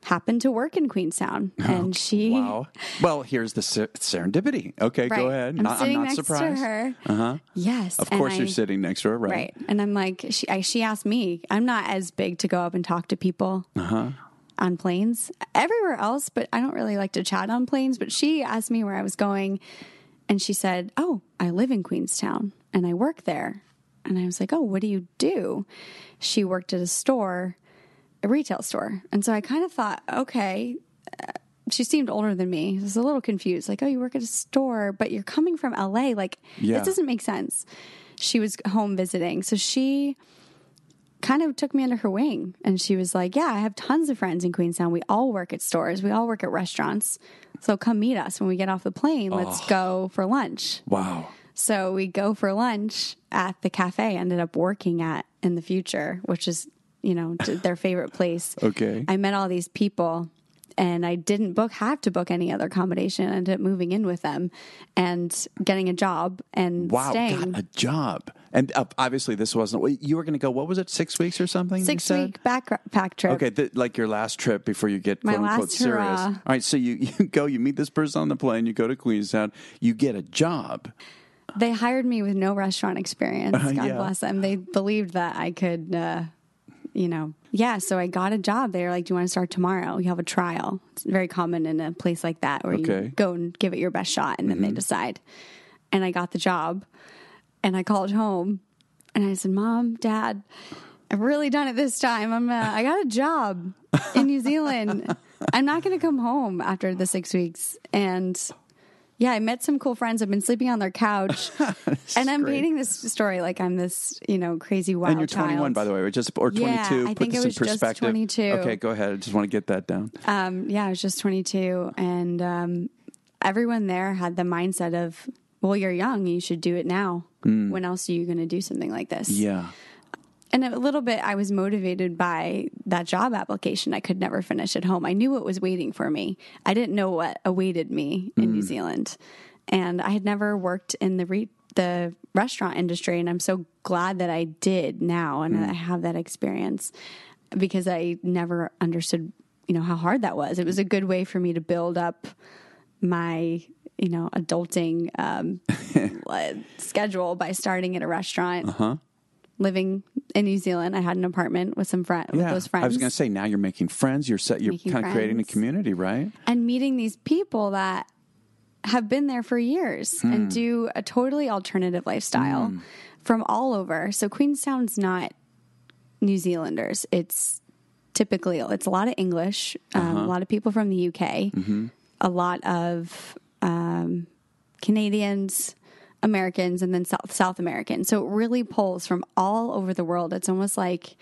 happened to work in Queenstown, and she. Wow. Well, here's the ser- serendipity. Okay, Right. go ahead. I'm Not- sitting not next surprised. to her. Uh-huh. Yes, Of course, you're sitting next to her, right? Right, and I'm like, she I, she asked me. I'm not as big to go up and talk to people Uh-huh. on planes. Everywhere else, but I don't really like to chat on planes. But she asked me where I was going, and she said, "Oh, I live in Queenstown and I work there." And I was like, "Oh, what do you do?" She worked at a store, retail store, and so I kind of thought, okay. uh, She seemed older than me. I was a little confused. Like, oh, you work at a store, but you're coming from LA. Like, Yeah. this doesn't make sense. She was home visiting. So she kind of took me under her wing and she was like, Yeah, I have tons of friends in Queenstown. We all work at stores, we all work at restaurants. So come meet us when we get off the plane. Let's go for lunch. Wow. So we go for lunch at the cafe I ended up working at in the future, which is, you know, their favorite place. Okay. I met all these people and I didn't book have to book any other accommodation. I ended up moving in with them and getting a job and Wow, staying. got a job. And uh, obviously, this wasn't. You were going to go. What was it? Six weeks or something? Six week backpack trip. Okay, th- like your last trip before you get My quote unquote serious. hurrah. All right, so you, you go, you meet this person on the plane, you go to Queenstown, you get a job. They hired me with no restaurant experience. God yeah. bless them. They believed that I could, uh, you know, yeah. So I got a job. They were like, "Do you want to start tomorrow? You have a trial." It's very common in a place like that where Okay. you go and give it your best shot, and then they decide. And I got the job, and I called home, and I said, "Mom, Dad, I've really done it this time. I'm, uh, I got a job in New Zealand. I'm not going to come home after the six weeks." And yeah, I met some cool friends. I've been sleeping on their couch, and I'm great. painting this story like I'm this, you know, crazy wild And you're 21, child. by the way, or just or 22. Yeah, I Put think this I was in just 22. Okay, go ahead. I just want to get that down. Um, yeah, I was just 22, and um, everyone there had the mindset of, "Well, you're young, you should do it now. When else are you going to do something like this?" Yeah. And a little bit, I was motivated by that job application. I could never finish at home. I knew what was waiting for me. I didn't know what awaited me in New Zealand, and I had never worked in the re- the restaurant industry. And I'm so glad that I did now, and I have that experience because I never understood, you know, how hard that was. It was a good way for me to build up my you know adulting um, schedule by starting at a restaurant Uh-huh. Living in New Zealand. I had an apartment with some friends, with Yeah. those friends, I was going to say, now you're making friends. You're set, you're Making kind of creating a community, right? and meeting these people that have been there for years Hmm. and do a totally alternative lifestyle from all over. So Queenstown's not New Zealanders. It's typically it's a lot of English, um, Uh-huh. a lot of people from the UK, Mm-hmm. a lot of um, Canadians. Americans and then South South Americans. So it really pulls from all over the world. It's almost like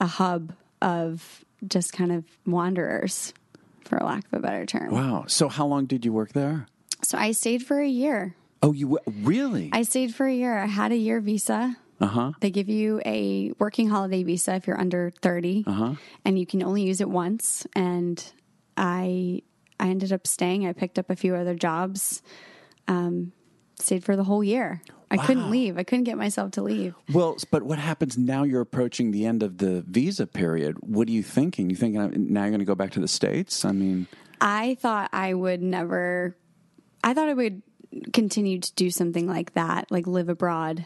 a hub of just kind of wanderers, for lack of a better term. Wow. So how long did you work there? So I stayed for a year. Oh, you w- really? I stayed for a year. I had a year visa. Uh huh. They give you a working holiday visa if you're under 30, Uh-huh. and you can only use it once. And I, I ended up staying. I picked up a few other jobs. Um, stayed for the whole year. I couldn't leave. I couldn't get myself to leave. Well, but what happens now? You're approaching the end of the visa period. What are you thinking? You thinking uh, now you're going to go back to the states? I mean, I thought I would never, I thought I would continue to do something like that, like live abroad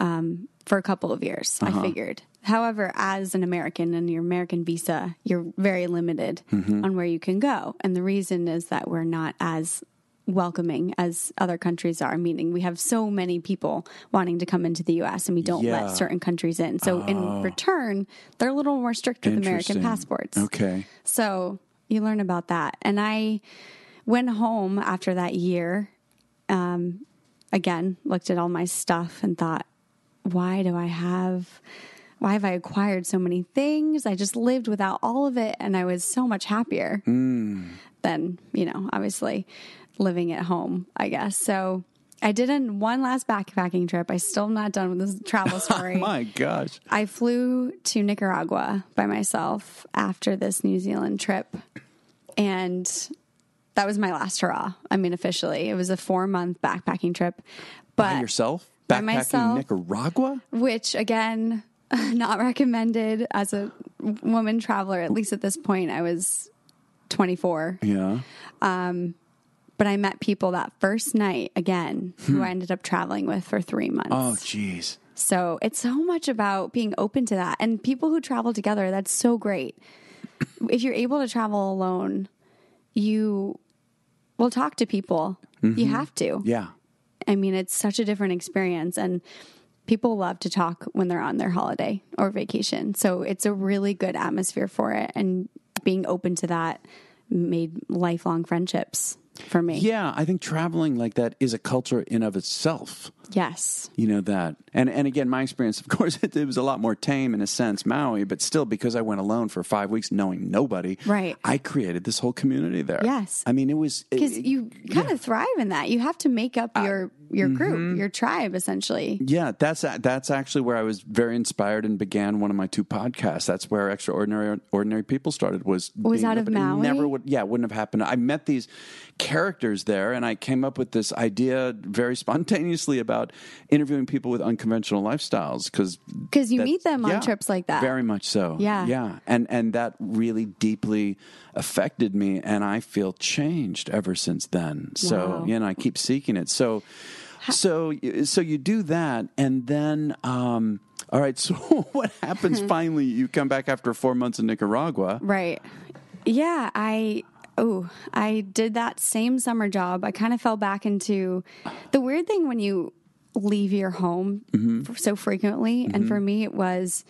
um, for a couple of years, I figured. However, as an American and your American visa, you're very limited on where you can go. And the reason is that we're not as welcoming as other countries are, meaning we have so many people wanting to come into the US and we don't Yeah. let certain countries in. So in return, they're a little more strict with American passports. okay. So you learn about that. And I went home after that year, um, again, looked at all my stuff and thought, why do I have, why have I acquired so many things? I just lived without all of it and I was so much happier than, you know, obviously living at home, I guess. So I did an, one last backpacking trip. I still am not done with this travel story. My gosh. I flew to Nicaragua by myself after this New Zealand trip. And that was my last hurrah. I mean, officially, it was a four month backpacking trip. But By yourself? Backpacking myself. Nicaragua? which again, not recommended as a woman traveler, at least at this point. I was 24. Yeah. Um, But I met people that first night again who hmm. I ended up traveling with for three months. Oh, jeez. So it's so much about being open to that. And people who travel together, that's so great. if you're able to travel alone, you will talk to people. You mm-hmm. have to. Yeah. I mean, it's such a different experience. And people love to talk when they're on their holiday or vacation. So it's a really good atmosphere for it. And being open to that made lifelong friendships for me. Yeah, I think traveling like that is a culture in of itself. Yes. You know that, and and again, my experience, of course, it, it was a lot more tame in a sense, Maui, but still, because I went alone for five weeks, knowing nobody, Right. I created this whole community there. Yes. I mean, it was Because you kind of thrive in that. You have to make up your your group, mm-hmm. your tribe, essentially. Yeah, that's that's actually where I was very inspired and began one of my two podcasts. That's where Extraordinary Ordinary People started. Was Was out of. Maui? Never would. Yeah, wouldn't have happened. I met these characters there, and I came up with this idea very spontaneously about interviewing people with unconventional lifestyles because because you meet them on trips like that. Very much so. Yeah. yeah, and and that really deeply affected me, and I feel changed ever since then. So Wow. you know, I keep seeking it. So. So, so you do that, and then, um, all right. So, what happens finally? You come back after four months in Nicaragua. Right. Yeah, I oh, I did that same summer job. I kind of fell back into the weird thing when you leave your home Mm-hmm. f- so frequently, and for me it was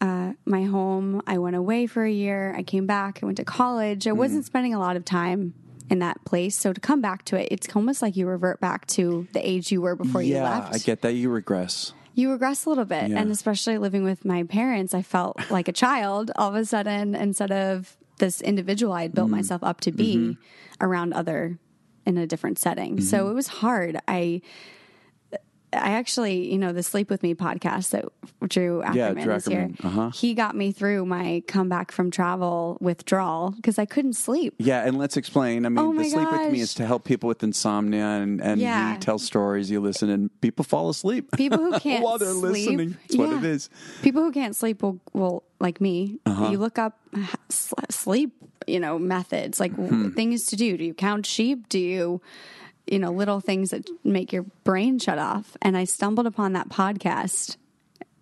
uh, my home. I went away for a year. I came back. I went to college. I wasn't spending a lot of time in that place. So to come back to it, it's almost like you revert back to the age you were before you yeah, left I get that. You regress. you regress a little bit Yeah. and especially living with my parents i felt like a child all of a sudden instead of this individual i had built mm-hmm. myself up to be mm-hmm. around other in a different setting so mm-hmm. it was hard i I actually, you know, the Sleep With Me podcast that Drew Yeah, Ackerman Drew is here. Uh-huh. He got me through my comeback from travel withdrawal because I couldn't sleep. Yeah, and let's explain. I mean, Oh the sleep with me is to help people with insomnia, and and Yeah. you tell stories, you listen, and people fall asleep. People who can't while they're sleep, listening. That's what it yeah. is. People who can't sleep will, will like me. Uh-huh. You look up uh, sleep, you know, methods like Hmm. things to do. Do you count sheep? Do you, you know, little things that make your brain shut off? And I stumbled upon that podcast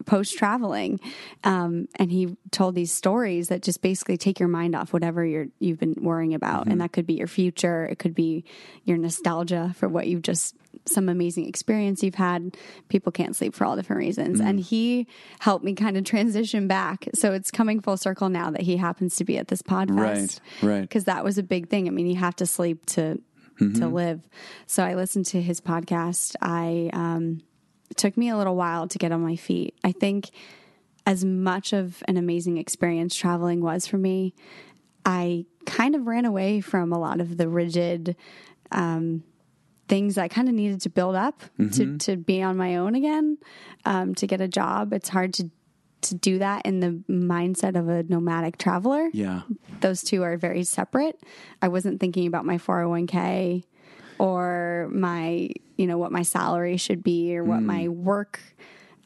post traveling, um, and he told these stories that just basically take your mind off whatever you're you've been worrying about, Mm-hmm. and that could be your future, it could be your nostalgia for what you've just some amazing experience you've had. People can't sleep for all different reasons, Mm-hmm. and he helped me kind of transition back. So it's coming full circle now that he happens to be at this podcast, Right, right. Because that was a big thing. I mean, you have to sleep to Mm-hmm. to live. So I listened to his podcast. I um, it took me a little while to get on my feet. I think as much of an amazing experience traveling was for me, I kind of ran away from a lot of the rigid um, things I kind of needed to build up to, to be on my own again, um, to get a job. It's hard to to do that in the mindset of a nomadic traveler Yeah, those two are very separate. I wasn't thinking about my 401k or my, you know, what my salary should be or what my work,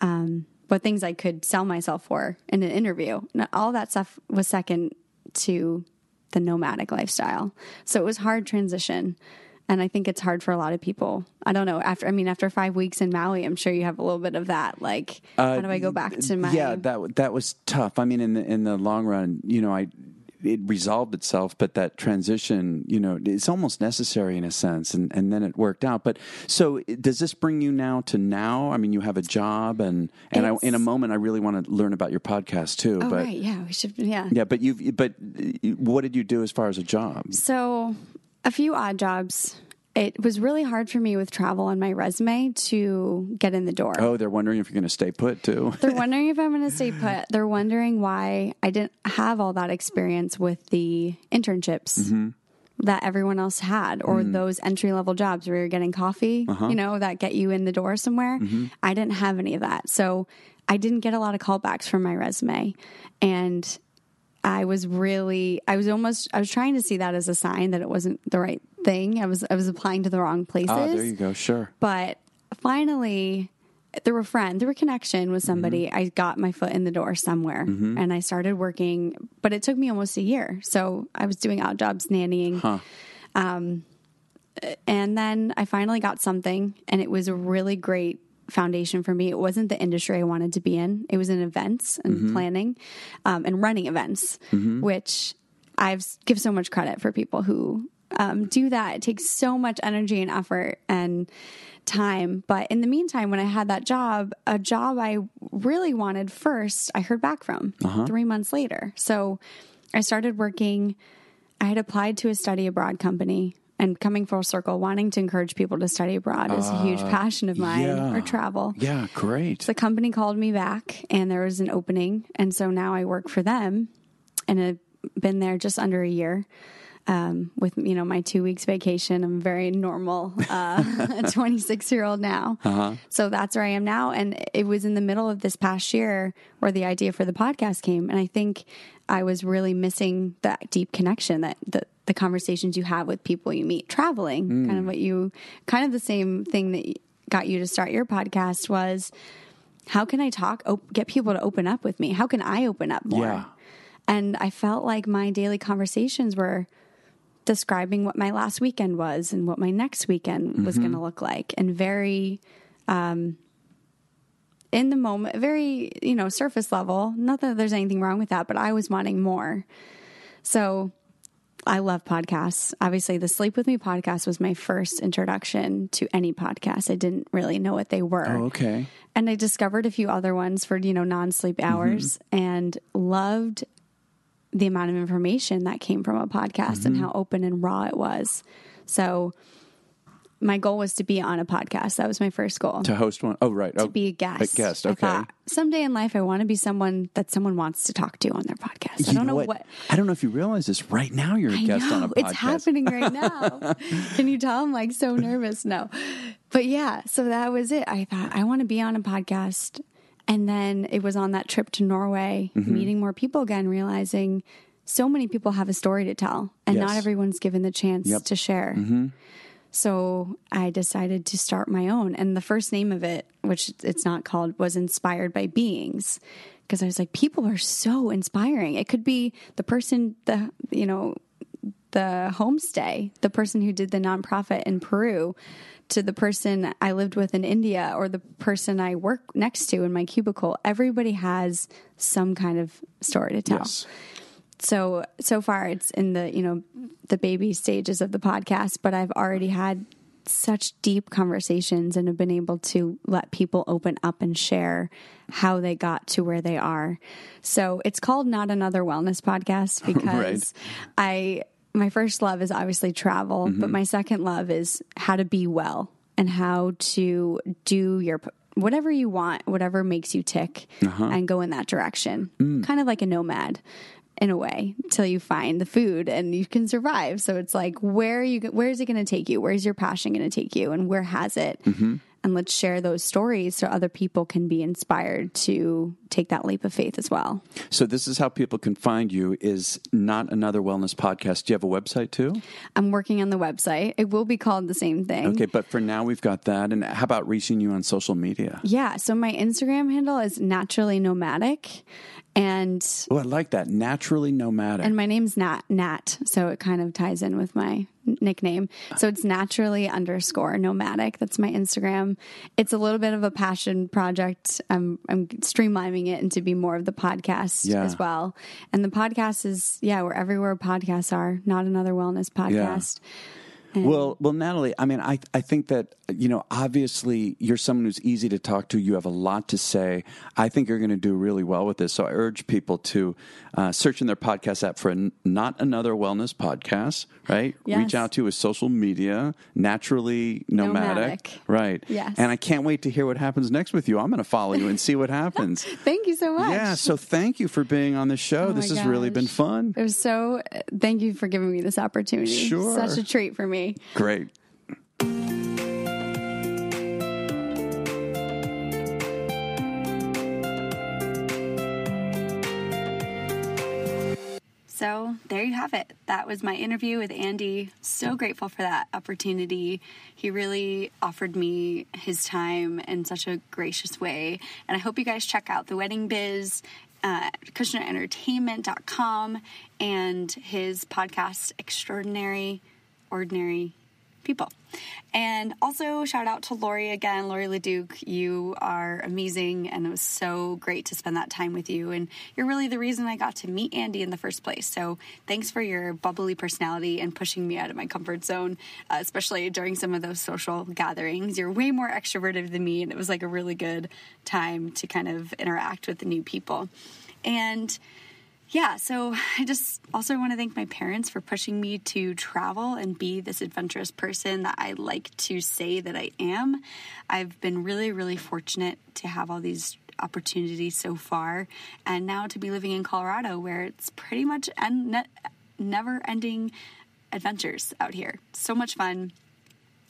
um, what things I could sell myself for in an interview. And all that stuff was second to the nomadic lifestyle. So it was hard transition. And I think it's hard for a lot of people. I don't know. After, I mean, after five weeks in Maui, I'm sure you have a little bit of that. Like, how do I go back to my? Uh, yeah. That that was tough. I mean, in the in the long run, you know, I it resolved itself, but that transition, you know, it's almost necessary in a sense, and and then it worked out. But so, does this bring you now to now? I mean, you have a job, and and I, in a moment, I really want to learn about your podcast too. oh, but right. Yeah, we should. Yeah. yeah, but you've but uh, what did you do as far as a job? So, a few odd jobs. It was really hard for me with travel on my resume to get in the door. Oh, they're wondering if you're going to stay put too. They're wondering if I'm going to stay put. They're wondering why I didn't have all that experience with the internships mm-hmm. that everyone else had, or mm. those entry level jobs where you're getting coffee, uh-huh. you know, that get you in the door somewhere. Mm-hmm. I didn't have any of that. So I didn't get a lot of callbacks from my resume. And I was really, I was almost, I was trying to see that as a sign that it wasn't the right thing. I was, I was applying to the wrong places. Ah, there you go. Sure. But finally, through a friend, through a connection with somebody, I got my foot in the door somewhere and I started working, but it took me almost a year. So I was doing odd jobs, nannying. Um, and then I finally got something and it was a really great foundation for me. It wasn't the industry I wanted to be in. It was in events and planning um, and running events, which I've give so much credit for people who um, do that. It takes so much energy and effort and time. But in the meantime, when I had that job, a job I really wanted first, I heard back from three months later. So I started working. I had applied to a study abroad company. And coming full circle, wanting to encourage people to study abroad is a huge uh, passion of mine yeah. or travel. Yeah, great. The company called me back and there was an opening. And so now I work for them and I've been there just under a year. Um, with you know my two weeks vacation, I'm very normal uh, 26 year old now. So that's where I am now, and it was in the middle of this past year where the idea for the podcast came, and I think I was really missing that deep connection that the the conversations you have with people you meet traveling, kind of what you, kind of the same thing that got you to start your podcast was how can I talk, op- get people to open up with me? How can I open up more? Yeah. And I felt like my daily conversations were describing what my last weekend was and what my next weekend was going to look like. And very um in the moment very you know surface level. Not that there's anything wrong with that but i was wanting more. So i love podcasts. Obviously the sleep with me podcast was my first introduction to any podcast. I didn't really know what they were. Oh, okay. and I discovered a few other ones for, you know, non sleep hours and loved the amount of information that came from a podcast and mm-hmm. how open and raw it was. So my goal was to be on a podcast. That was my first goal. To host one. Oh, right. Oh, be a guest. A guest. Okay. thought, someday in life, I want to be someone that someone wants to talk to on their podcast. I don't know what. I don't know if you realize this. Right now, you're a I guest know, on a podcast. It's happening right now. Can you tell I'm like so nervous? No. But yeah, so that was it. I thought I want to be on a podcast. And then it was on that trip to Norway, Mm-hmm. meeting more people again, realizing so many people have a story to tell and not everyone's given the chance Yep. to share. So I decided to start my own. And the first name of it, which it's not called, was Inspired by Beings. Because I was like, people are so inspiring. It could be the person, the, you know, the homestay, the person who did the nonprofit in Peru, to the person I lived with in India, or the person I work next to in my cubicle. Everybody has some kind of story to tell Yes. so so far it's in the you know the baby stages of the podcast but i've already had such deep conversations and have been able to let people open up and share how they got to where they are so it's called not another wellness podcast because i my first love is obviously travel but mm-hmm. my second love is how to be well and how to do your whatever you want whatever makes you tick uh-huh. and go in that direction mm. kind of like a nomad in a way till you find the food and you can survive. So it's like, where are you? Where is it going to take you? Where's your passion going to take you? And where has it? Mm-hmm. And let's share those stories so other people can be inspired to take that leap of faith as well. So this is how people can find you. Is not another wellness podcast. Do you have a website too? I'm working on the website. It will be called the same thing. Okay, but for now we've got that. And how about reaching you on social media? Yeah. So my Instagram handle is naturally nomadic. And Oh, I like that. Naturally nomadic. And my name's Nat Nat, so it kind of ties in with my nickname. So it's naturally underscore nomadic. That's my Instagram. It's a little bit of a passion project. I'm I'm streamlining it into be more of the podcast Yeah. as well. And the podcast is yeah, we're everywhere podcasts are. Not another wellness podcast. Well, well, Natalie, I mean, I, I think that, you know, obviously you're someone who's easy to talk to. You have a lot to say. I think you're going to do really well with this. So I urge people to uh, search in their podcast app for not another wellness podcast, right? Yes. Reach out to with social media, naturally nomadic, Nomadic. right? Yes. And I can't wait to hear what happens next with you. I'm going to follow you and see what happens. Thank you so much. yeah. So thank you for being on the show. Oh this has really been fun. It was so thank you for giving me this opportunity. Sure. Such a treat for me. Great. So So there you have it. That was my interview with Andy. So grateful for that opportunity. He really offered me his time in such a gracious way. And I hope you guys check out the wedding biz uh, KushnerEntertainment.com and his podcast, Extraordinary Ordinary people. And also, shout out to Lori again, Lori LeDuc. You are amazing, and it was so great to spend that time with you. And you're really the reason I got to meet Andy in the first place. So, thanks for your bubbly personality and pushing me out of my comfort zone, uh, especially during some of those social gatherings. You're way more extroverted than me, and it was like a really good time to kind of interact with the new people. And yeah, so I just also want to thank my parents for pushing me to travel and be this adventurous person that I like to say that I am. I've been really, really fortunate to have all these opportunities so far, and now to be living in Colorado where it's pretty much en- never ending adventures out here. So much fun.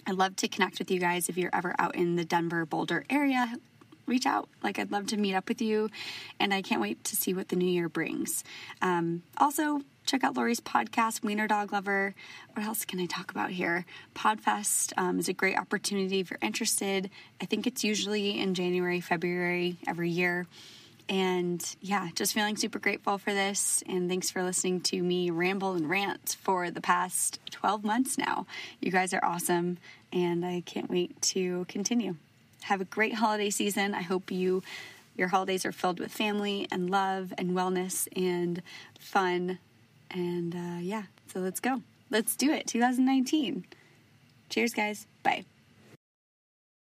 I'd love to connect with you guys if you're ever out in the Denver Boulder area reach out. Like, I'd love to meet up with you, and I can't wait to see what the new year brings. Um, also, check out Lori's podcast, Wiener Dog Lover. What else can I talk about here? Podfest um, is a great opportunity if you're interested. I think it's usually in January, February every year. And yeah, just feeling super grateful for this. And thanks for listening to me ramble and rant for the past 12 months now. You guys are awesome, and I can't wait to continue. Have a great holiday season. I hope you your holidays are filled with family and love and wellness and fun. And uh, yeah, so let's go. Let's do it. 2019. Cheers, guys. Bye.